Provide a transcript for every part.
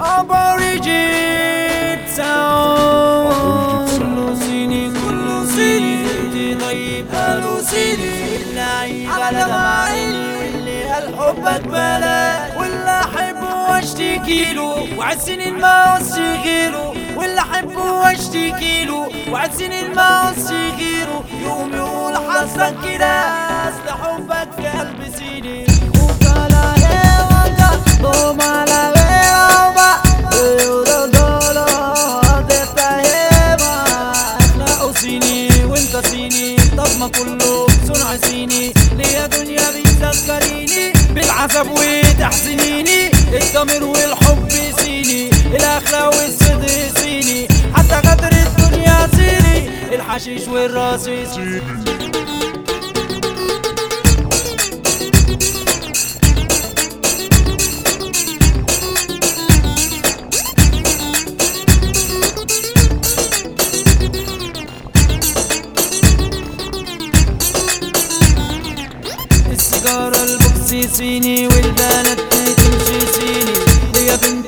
أبوريجيت ساوند كله صيني كله صيني طيب قالوا صيني اللعيب على عيني واللي قال حبك بلا واللي احبه واشتكي له وعد سنين ما وصي له واللي احبه واشتكي له وعد سنين ما يوم يقول حظك كده اصل حبك في قلب سيني وكلا هيوانجا دوما كله صنع صيني ليا دنيا بتذكريني بالعذاب وتحزنيني. الضمير والحب صيني الأخلاق والصدق صيني حتى قدر الدنيا صيني الحشيش والراس صيني السيجارة البوكسي صيني والبنات تمشي صيني ويا بنتي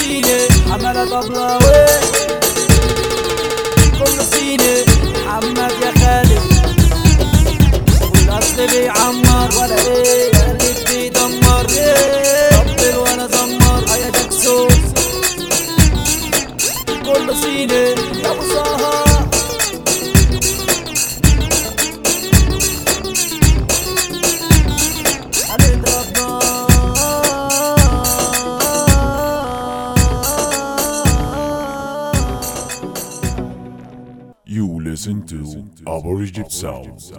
كله سيني حملة طبلاوي كله سيني محمد يا listen to Aboriginal sounds.